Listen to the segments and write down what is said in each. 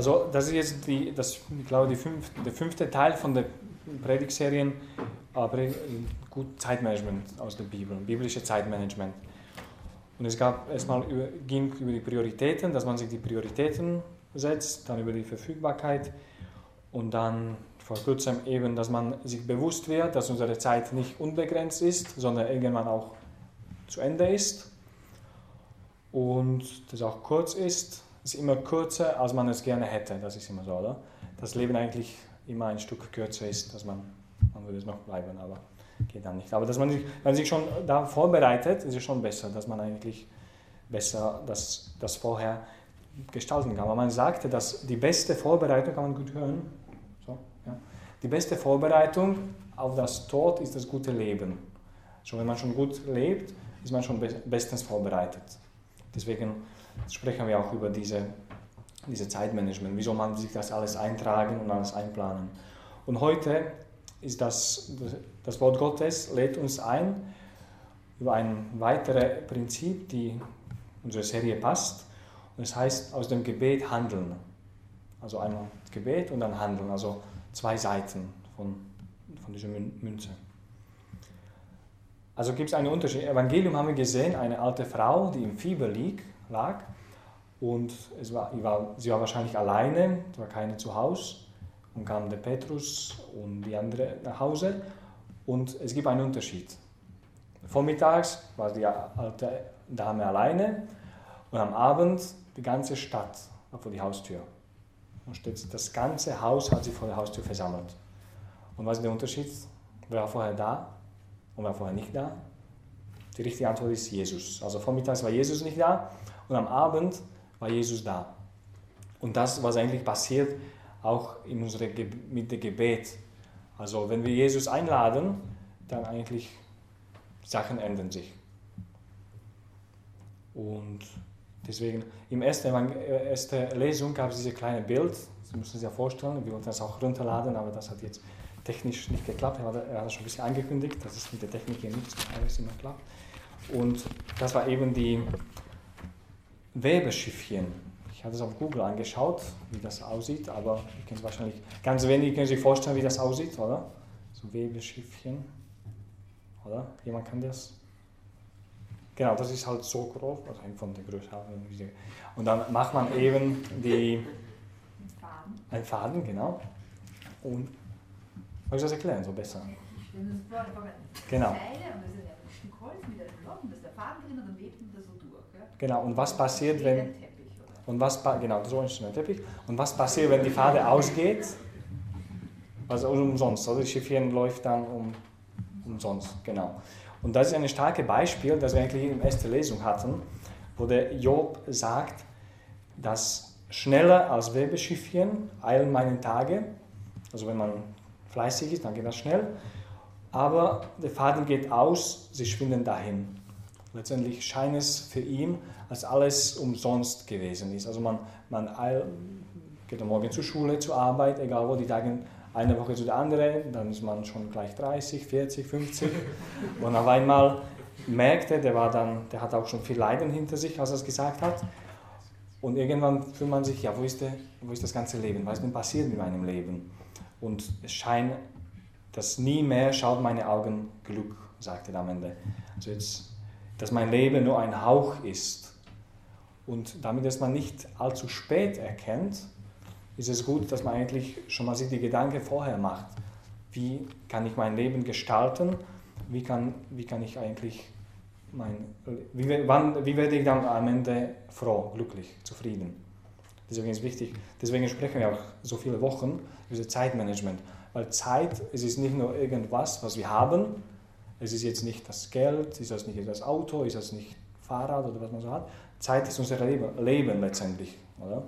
Also das ist jetzt die, das, ich glaube, die fünf, der fünfte Teil von der Predigtserien, aber gut Zeitmanagement aus der Bibel, biblische Zeitmanagement. Und es gab erstmal über, ging über die Prioritäten, dass man sich die Prioritäten setzt, dann über die Verfügbarkeit und dann vor kurzem eben, dass man sich bewusst wird, dass unsere Zeit nicht unbegrenzt ist, sondern irgendwann auch zu Ende ist und das auch kurz ist. Ist immer kürzer, als man es gerne hätte. Das ist immer so, oder? Das Leben eigentlich immer ein Stück kürzer ist, dass man, man würde es noch bleiben, aber geht dann nicht. Aber dass man sich, wenn man sich schon da vorbereitet, ist es schon besser, dass man eigentlich besser das, das vorher gestalten kann. Aber man sagte, dass die beste Vorbereitung, kann man gut hören, so, ja, die beste Vorbereitung auf das Tod ist das gute Leben. So, wenn man schon gut lebt, ist man schon bestens vorbereitet. Deswegen sprechen wir auch über diese, diese Zeitmanagement. Wie soll man sich das alles eintragen und alles einplanen? Und heute ist das, das Wort Gottes lädt uns ein über ein weiteres Prinzip, die unsere Serie passt. Und es heißt aus dem Gebet handeln. Also einmal Gebet und dann handeln. Also zwei Seiten von, von dieser Münze. Also gibt es einen Unterschied. Im Evangelium haben wir gesehen, eine alte Frau, die im Fieber lieg, lag. Und es war, war, sie war wahrscheinlich alleine, es war keine zu Hause. Und kam der Petrus und die andere nach Hause. Und es gibt einen Unterschied. Vormittags war die alte Dame alleine und am Abend die ganze Stadt vor die Haustür. Und das ganze Haus hat sich vor der Haustür versammelt. Und was ist der Unterschied? Wer war vorher da und wer war vorher nicht da? Die richtige Antwort ist Jesus. Also vormittags war Jesus nicht da und am Abend war Jesus da. Und das, was eigentlich passiert, auch in unsere, mit dem Gebet. Also wenn wir Jesus einladen, dann eigentlich Sachen ändern sich. Und deswegen, im ersten, ersten Lesung gab es dieses kleine Bild, Sie müssen sich ja vorstellen, wir wollten das auch runterladen, aber das hat jetzt technisch nicht geklappt. Er hat, hat schon ein bisschen angekündigt, dass es mit der Technik hier nicht alles immer klappt. Und das war eben die Webeschiffchen ich habe es auf Google angeschaut, wie das aussieht, aber ihr könnt wahrscheinlich, ganz wenig können sich vorstellen, wie das aussieht, oder? So Webeschiffchen, oder? Jemand kann das? Genau, das ist halt so groß, also von der Größe. Und dann macht man eben die, ein Faden, genau. Und, soll ich das erklären, so besser? Genau. Genau, und was passiert, wenn und was, genau, so ein Teppich. Und was passiert, wenn die Fade ausgeht? Also umsonst, oder? Die Schiffchen läuft dann um, umsonst, genau. Und das ist ein starkes Beispiel, das wir eigentlich in der ersten Lesung hatten, wo der Job sagt, dass schneller als Webeschiffchen eilen meine Tage. Also wenn man fleißig ist, dann geht das schnell. Aber der Faden geht aus, sie schwinden dahin. Letztendlich scheint es für ihn, als alles umsonst gewesen ist. Also man, man geht am Morgen zur Schule, zur Arbeit, egal wo, die Tage eine Woche zu der anderen, dann ist man schon gleich 30, 40, 50. Und auf einmal merkte, der war dann, der hat auch schon viel Leiden hinter sich, als er es gesagt hat. Und irgendwann fühlt man sich, ja, wo ist, der, wo ist das ganze Leben? Was ist denn passiert mit meinem Leben? Und es scheint, dass nie mehr schaut meine Augen Glück, sagte er am Ende. Also jetzt dass mein Leben nur ein Hauch ist. Und damit es man nicht allzu spät erkennt, ist es gut, dass man eigentlich schon mal sich die Gedanken vorher macht. Wie kann ich mein Leben gestalten? Wie kann, wie kann ich eigentlich mein, wie, wann, wie werde ich dann am Ende froh, glücklich, zufrieden? Deswegen ist wichtig, deswegen sprechen wir auch so viele Wochen über Zeitmanagement. Weil Zeit, es ist nicht nur irgendwas, was wir haben, es ist jetzt nicht das Geld, ist das nicht das Auto, ist das nicht Fahrrad oder was man so hat. Zeit ist unser Leben, Leben letztendlich, oder?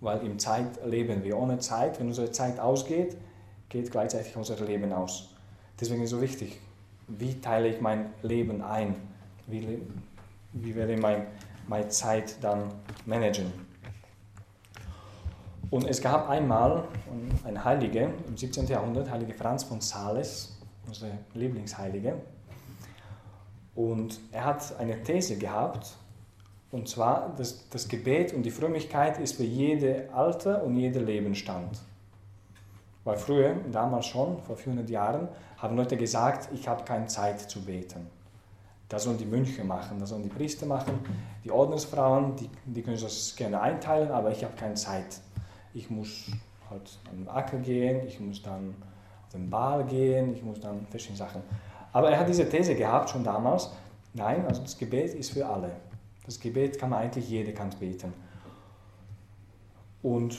Weil im Zeit leben wir. Ohne Zeit, wenn unsere Zeit ausgeht, geht gleichzeitig unser Leben aus. Deswegen ist es so wichtig, wie teile ich mein Leben ein? Wie, wie werde ich mein, meine Zeit dann managen? Und es gab einmal einen Heilige im 17. Jahrhundert, Heilige Franz von Sales, unsere Lieblingsheilige. Und er hat eine These gehabt, Und zwar, das, das Gebet und die Frömmigkeit ist für jede Alter und jeder Lebensstand. Weil früher, damals schon, vor 400 Jahren, haben Leute gesagt, ich habe keine Zeit zu beten. Das sollen die Mönche machen, das sollen die Priester machen, die Ordensfrauen, die, die können das gerne einteilen, aber ich habe keine Zeit. Ich muss halt an den Acker gehen, ich muss dann den Ball gehen, ich muss dann verschiedene Sachen. Aber er hat diese These gehabt schon damals, nein, also das Gebet ist für alle. Das Gebet kann man eigentlich, jeder kann beten. Und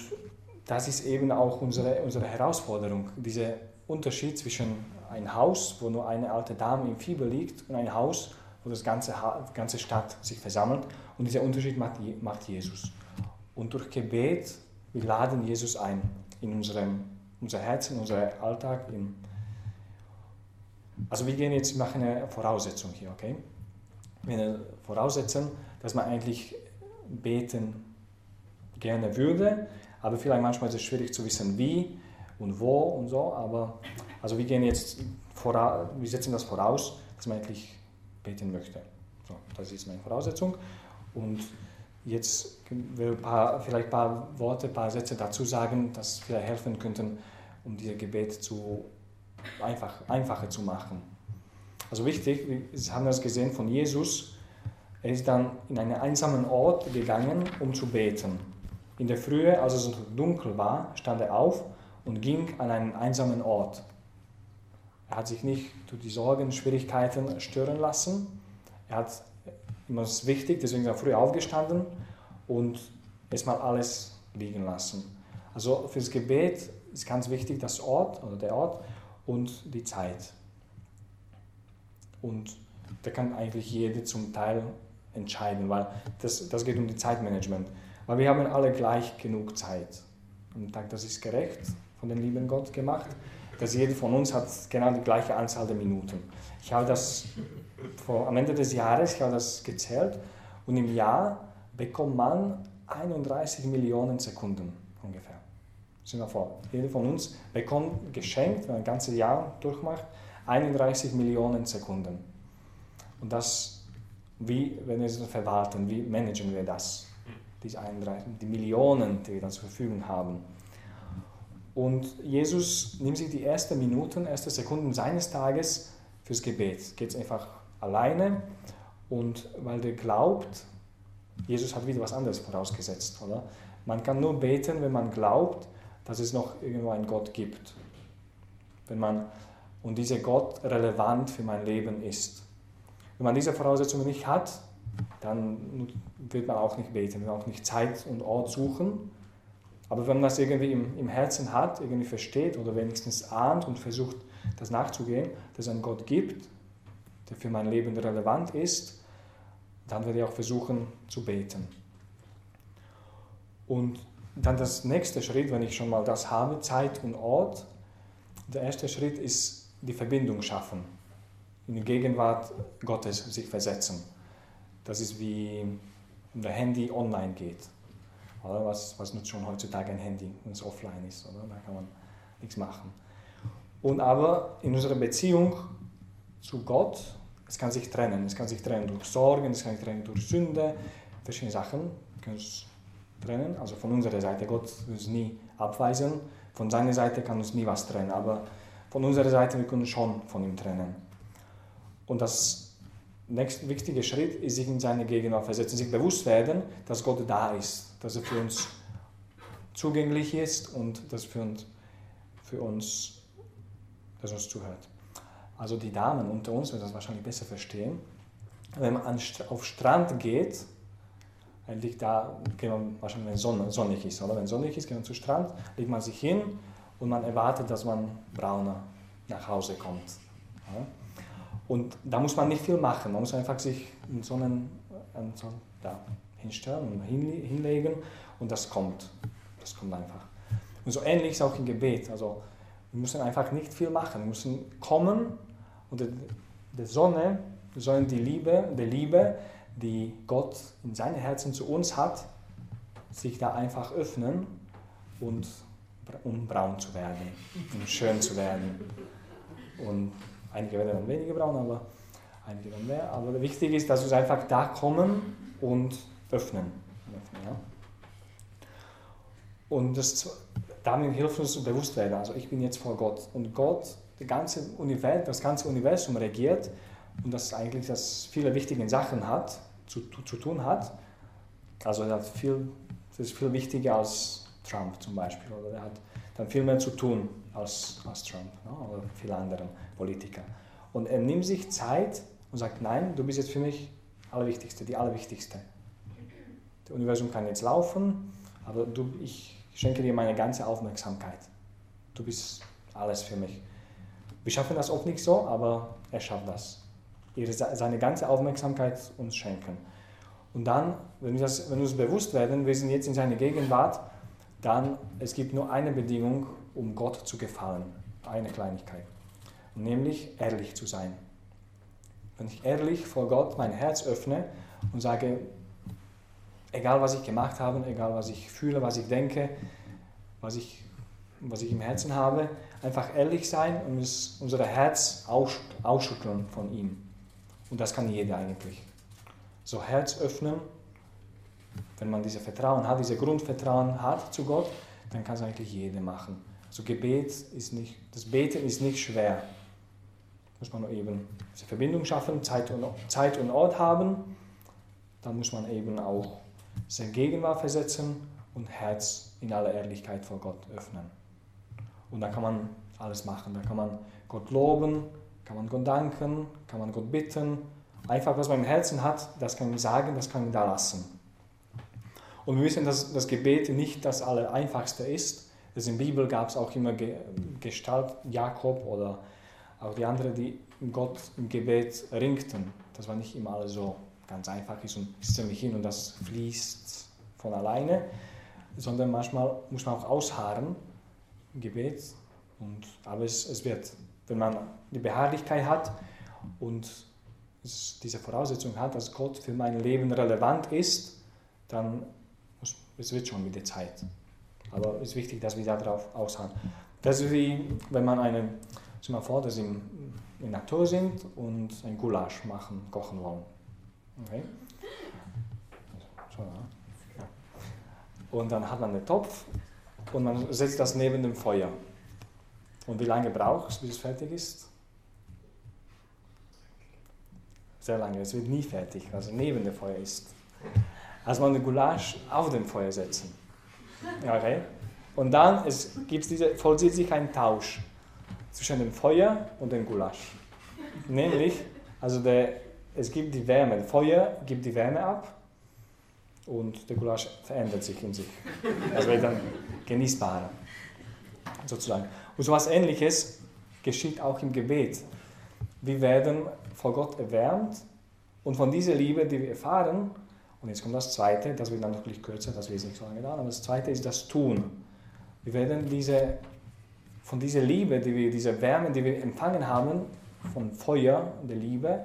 das ist eben auch unsere, unsere Herausforderung, dieser Unterschied zwischen ein Haus, wo nur eine alte Dame im Fieber liegt, und ein Haus, wo das ganze, die ganze Stadt sich versammelt. Und dieser Unterschied macht, macht Jesus. Und durch Gebet, wir laden Jesus ein in unserem, unser Herz, in unseren Alltag. In also wir gehen jetzt, machen eine Voraussetzung hier, okay? Wir voraussetzen, dass man eigentlich beten gerne würde, aber vielleicht manchmal ist es schwierig zu wissen, wie und wo und so. Aber also wir gehen jetzt voraus, wir setzen das voraus, dass man eigentlich beten möchte. So, das ist meine Voraussetzung. Und jetzt will paar, vielleicht ein paar Worte, ein paar Sätze dazu sagen, dass vielleicht helfen könnten, um dieses Gebet zu einfach, einfacher zu machen. Also wichtig, wir haben das gesehen von Jesus, er ist dann in einen einsamen Ort gegangen, um zu beten. In der Frühe, als es dunkel war, stand er auf und ging an einen einsamen Ort. Er hat sich nicht durch die Sorgen, Schwierigkeiten stören lassen. Er hat immer das wichtig, deswegen ist er früh aufgestanden und erstmal alles liegen lassen. Also fürs Gebet ist ganz wichtig das Ort oder der Ort und die Zeit. Und da kann eigentlich jeder zum Teil entscheiden, weil das, das geht um die Zeitmanagement. Weil wir haben alle gleich genug Zeit. Und das ist gerecht von dem lieben Gott gemacht, dass jeder von uns hat genau die gleiche Anzahl der Minuten. Ich habe das vor, am Ende des Jahres, ich habe das gezählt und im Jahr bekommt man 31 Millionen Sekunden ungefähr. Stell dir vor, jeder von uns bekommt geschenkt, wenn er ein ganzes Jahr durchmacht, 31 Millionen Sekunden. Und das, wie, wenn wir es verwalten, wie managen wir das? Die, 31, die Millionen, die wir dann zur Verfügung haben. Und Jesus nimmt sich die ersten Minuten, erste Sekunden seines Tages fürs Gebet. Geht einfach alleine und weil der glaubt, Jesus hat wieder was anderes vorausgesetzt, oder? Man kann nur beten, wenn man glaubt, dass es noch irgendwo einen Gott gibt. Wenn man und dieser Gott relevant für mein Leben ist. Wenn man diese Voraussetzungen nicht hat, dann wird man auch nicht beten, auch nicht Zeit und Ort suchen. Aber wenn man das irgendwie im, im Herzen hat, irgendwie versteht oder wenigstens ahnt und versucht, das nachzugehen, dass es einen Gott gibt, der für mein Leben relevant ist, dann werde ich auch versuchen zu beten. Und dann das nächste Schritt, wenn ich schon mal das habe, Zeit und Ort. Der erste Schritt ist die Verbindung schaffen, in die Gegenwart Gottes sich versetzen. Das ist wie wenn der Handy online geht. Oder? Was, was nutzt schon heutzutage ein Handy, wenn es offline ist? Oder? Da kann man nichts machen. Und aber in unserer Beziehung zu Gott, es kann sich trennen. Es kann sich trennen durch Sorgen, es kann sich trennen durch Sünde, verschiedene Sachen können es trennen. Also von unserer Seite, Gott will es nie abweisen. Von seiner Seite kann uns nie was trennen. Aber von unserer Seite, wir können schon von ihm trennen. Und das nächste wichtige Schritt ist, sich in seine Gegenwart versetzen, sich bewusst werden, dass Gott da ist, dass er für uns zugänglich ist und dass für uns, für uns, dass uns zuhört. Also die Damen unter uns werden das wahrscheinlich besser verstehen. Wenn man auf Strand geht, liegt da, geht man wahrscheinlich, wenn sonnig ist, oder? Wenn sonnig ist, geht man zu Strand, legt man sich hin und man erwartet, dass man brauner nach Hause kommt. Ja? Und da muss man nicht viel machen, man muss einfach sich in so einen, so, da hinstellen und hinlegen und das kommt. Das kommt einfach. Und so ähnlich ist auch im Gebet. Also wir müssen einfach nicht viel machen, wir müssen kommen und der Sonne sollen die Liebe, die Liebe, die Gott in seinem Herzen zu uns hat, sich da einfach öffnen und um braun zu werden, um schön zu werden. Und einige werden dann weniger braun, aber einige dann mehr. Aber wichtig ist, dass wir einfach da kommen und öffnen. öffnen ja. Und das, damit hilft uns bewusst werden, also ich bin jetzt vor Gott und Gott, die ganze Universum, das ganze Universum regiert und das eigentlich das viele wichtige Sachen hat, zu, zu tun hat. Also er hat viel, das ist viel wichtiger als Trump zum Beispiel oder er hat dann viel mehr zu tun als, als Trump ne? oder viele andere Politiker. Und er nimmt sich Zeit und sagt, nein, du bist jetzt für mich Allerwichtigste, die Allerwichtigste. Das Universum kann jetzt laufen, aber du, ich schenke dir meine ganze Aufmerksamkeit. Du bist alles für mich. Wir schaffen das oft nicht so, aber er schafft das. seine ganze Aufmerksamkeit uns schenken. Und dann, wenn wir, das, wenn wir uns bewusst werden, wir sind jetzt in seiner Gegenwart, dann es gibt nur eine Bedingung, um Gott zu gefallen. Eine Kleinigkeit. Nämlich ehrlich zu sein. Wenn ich ehrlich vor Gott mein Herz öffne und sage, egal was ich gemacht habe, egal was ich fühle, was ich denke, was ich, was ich im Herzen habe, einfach ehrlich sein und unser Herz ausschütteln von ihm. Und das kann jeder eigentlich. So Herz öffnen, wenn man dieses Vertrauen hat, dieses Grundvertrauen hat zu Gott, dann kann es eigentlich jeder machen. Also Gebet ist nicht, das Beten ist nicht schwer. Muss man eben diese Verbindung schaffen, Zeit und, Zeit und Ort haben. Dann muss man eben auch seine Gegenwart versetzen und Herz in aller Ehrlichkeit vor Gott öffnen. Und dann kann man alles machen. Da kann man Gott loben, kann man Gott danken, kann man Gott bitten. Einfach, was man im Herzen hat, das kann man sagen, das kann man da lassen. Und wir wissen, dass das Gebet nicht das Allereinfachste ist. Das in der Bibel gab es auch immer Gestalt Jakob oder auch die anderen, die Gott im Gebet ringten. Das war nicht immer alles so ganz einfach ist und ist ziemlich hin und das fließt von alleine, sondern manchmal muss man auch ausharren im Gebet. Und, aber es, es wird, wenn man die Beharrlichkeit hat und es diese Voraussetzung hat, dass Gott für mein Leben relevant ist, dann muss, es wird schon mit der Zeit. Aber es ist wichtig, dass wir darauf ausharren. Das ist wie, wenn man eine, stell mal vor, dass Sie in der Natur sind und ein Gulasch machen, kochen wollen. Okay. Und dann hat man einen Topf und man setzt das neben dem Feuer. Und wie lange braucht es, bis es fertig ist? Sehr lange, es wird nie fertig, also neben dem Feuer ist. Also man eine Gulasch auf dem Feuer setzen. Okay? Und dann es gibt diese, vollzieht sich ein Tausch zwischen dem Feuer und dem Gulasch. Nämlich, also der es gibt die Wärme. Feuer gibt die Wärme ab und der Gulasch verändert sich in sich. Das wird dann genießbarer, sozusagen. Und so etwas Ähnliches geschieht auch im Gebet. Wir werden vor Gott erwärmt und von dieser Liebe, die wir erfahren, und jetzt kommt das Zweite, das wird dann natürlich kürzer, das wird nicht so lange dauern, aber das Zweite ist das Tun. Wir werden diese, von dieser Liebe, die wir, dieser Wärme, die wir empfangen haben, von Feuer der Liebe,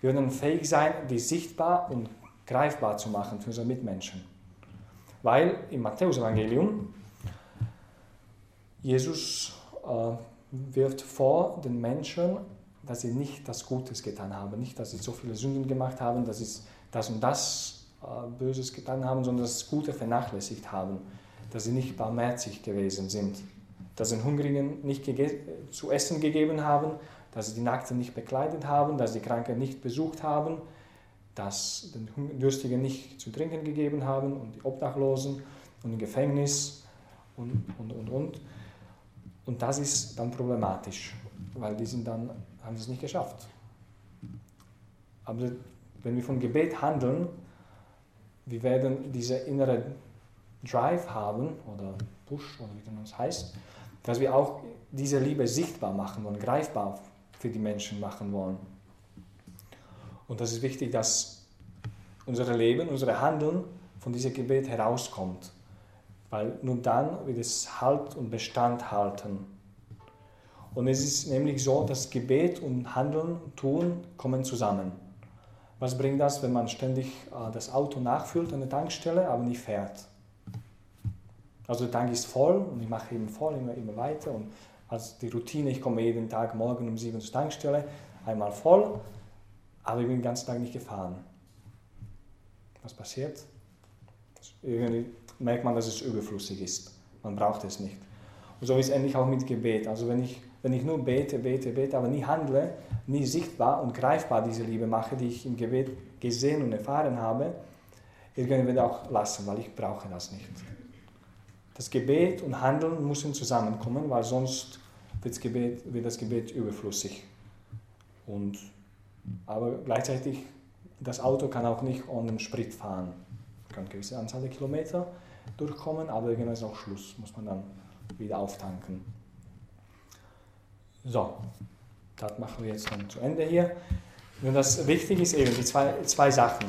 wir werden fähig sein, die sichtbar und greifbar zu machen für unsere Mitmenschen. Weil im Matthäus-Evangelium Jesus äh, wirft vor den Menschen, dass sie nicht das Gutes getan haben, nicht, dass sie so viele Sünden gemacht haben, dass sie das und das äh, Böses getan haben, sondern das Gute vernachlässigt haben, dass sie nicht barmherzig gewesen sind, dass sie den Hungrigen nicht zu essen gegeben haben dass sie die Nackten nicht bekleidet haben, dass die Kranken nicht besucht haben, dass den Dürstigen nicht zu trinken gegeben haben und die Obdachlosen und im Gefängnis und, und, und, und. Und das ist dann problematisch, weil die sind dann, haben es nicht geschafft. Aber wenn wir von Gebet handeln, wir werden diese innere Drive haben, oder Push, oder wie das heißt, dass wir auch diese Liebe sichtbar machen und greifbar für die Menschen machen wollen. Und das ist wichtig, dass unser Leben, unser Handeln von diesem Gebet herauskommt, weil nur dann wird es Halt und Bestand halten. Und es ist nämlich so, dass Gebet und Handeln, Tun kommen zusammen. Was bringt das, wenn man ständig äh, das Auto nachfüllt an der Tankstelle, aber nicht fährt? Also der Tank ist voll und ich mache eben voll, immer, immer weiter und also die Routine, ich komme jeden Tag morgen um sieben zur Tankstelle, einmal voll, aber ich bin den ganzen Tag nicht gefahren. Was passiert? Irgendwie merkt man, dass es überflüssig ist. Man braucht es nicht. Und so ist es ähnlich auch mit Gebet. Also wenn ich, wenn ich nur bete, bete, bete, aber nie handle, nie sichtbar und greifbar diese Liebe mache, die ich im Gebet gesehen und erfahren habe, irgendwann werde auch lassen, weil ich brauche das nicht. Das Gebet und Handeln müssen zusammenkommen, weil sonst wird das Gebet, wird das Gebet überflüssig. Und, aber gleichzeitig, das Auto kann auch nicht ohne Sprit fahren. Man kann eine gewisse Anzahl der Kilometer durchkommen, aber irgendwann ist auch Schluss, muss man dann wieder auftanken. So, das machen wir jetzt dann zu Ende hier. Und das Wichtige ist eben die zwei, zwei Sachen.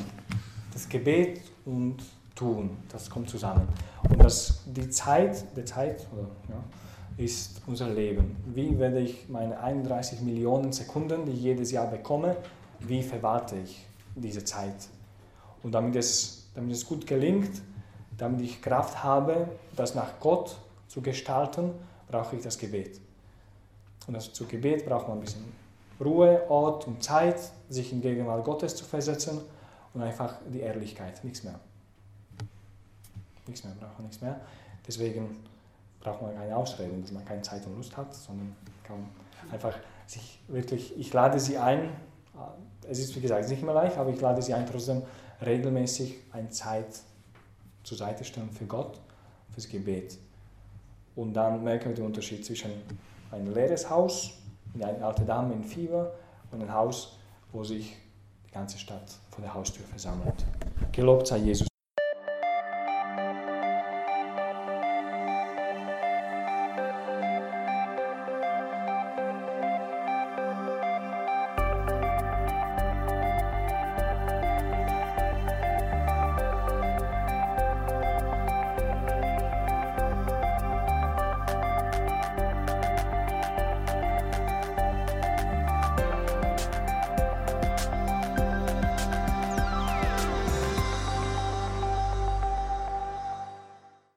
Das Gebet und Tun, das kommt zusammen. Und das, die Zeit, die Zeit ja, ist unser Leben. Wie werde ich meine 31 Millionen Sekunden, die ich jedes Jahr bekomme, wie verwarte ich diese Zeit? Und damit es, damit es gut gelingt, damit ich Kraft habe, das nach Gott zu gestalten, brauche ich das Gebet. Und das zu Gebet braucht man ein bisschen Ruhe, Ort und Zeit, sich in Gegenwart Gottes zu versetzen und einfach die Ehrlichkeit, nichts mehr. Nichts mehr, braucht man nichts mehr. Deswegen braucht man keine Ausreden, dass man keine Zeit und Lust hat, sondern kann einfach sich wirklich, ich lade sie ein, es ist wie gesagt nicht immer leicht, aber ich lade sie ein, trotzdem regelmäßig eine Zeit zur Seite stellen für Gott, fürs Gebet. Und dann merken wir den Unterschied zwischen ein leeres Haus, eine alte Dame in Fieber und ein Haus, wo sich die ganze Stadt vor der Haustür versammelt. Gelobt sei Jesus.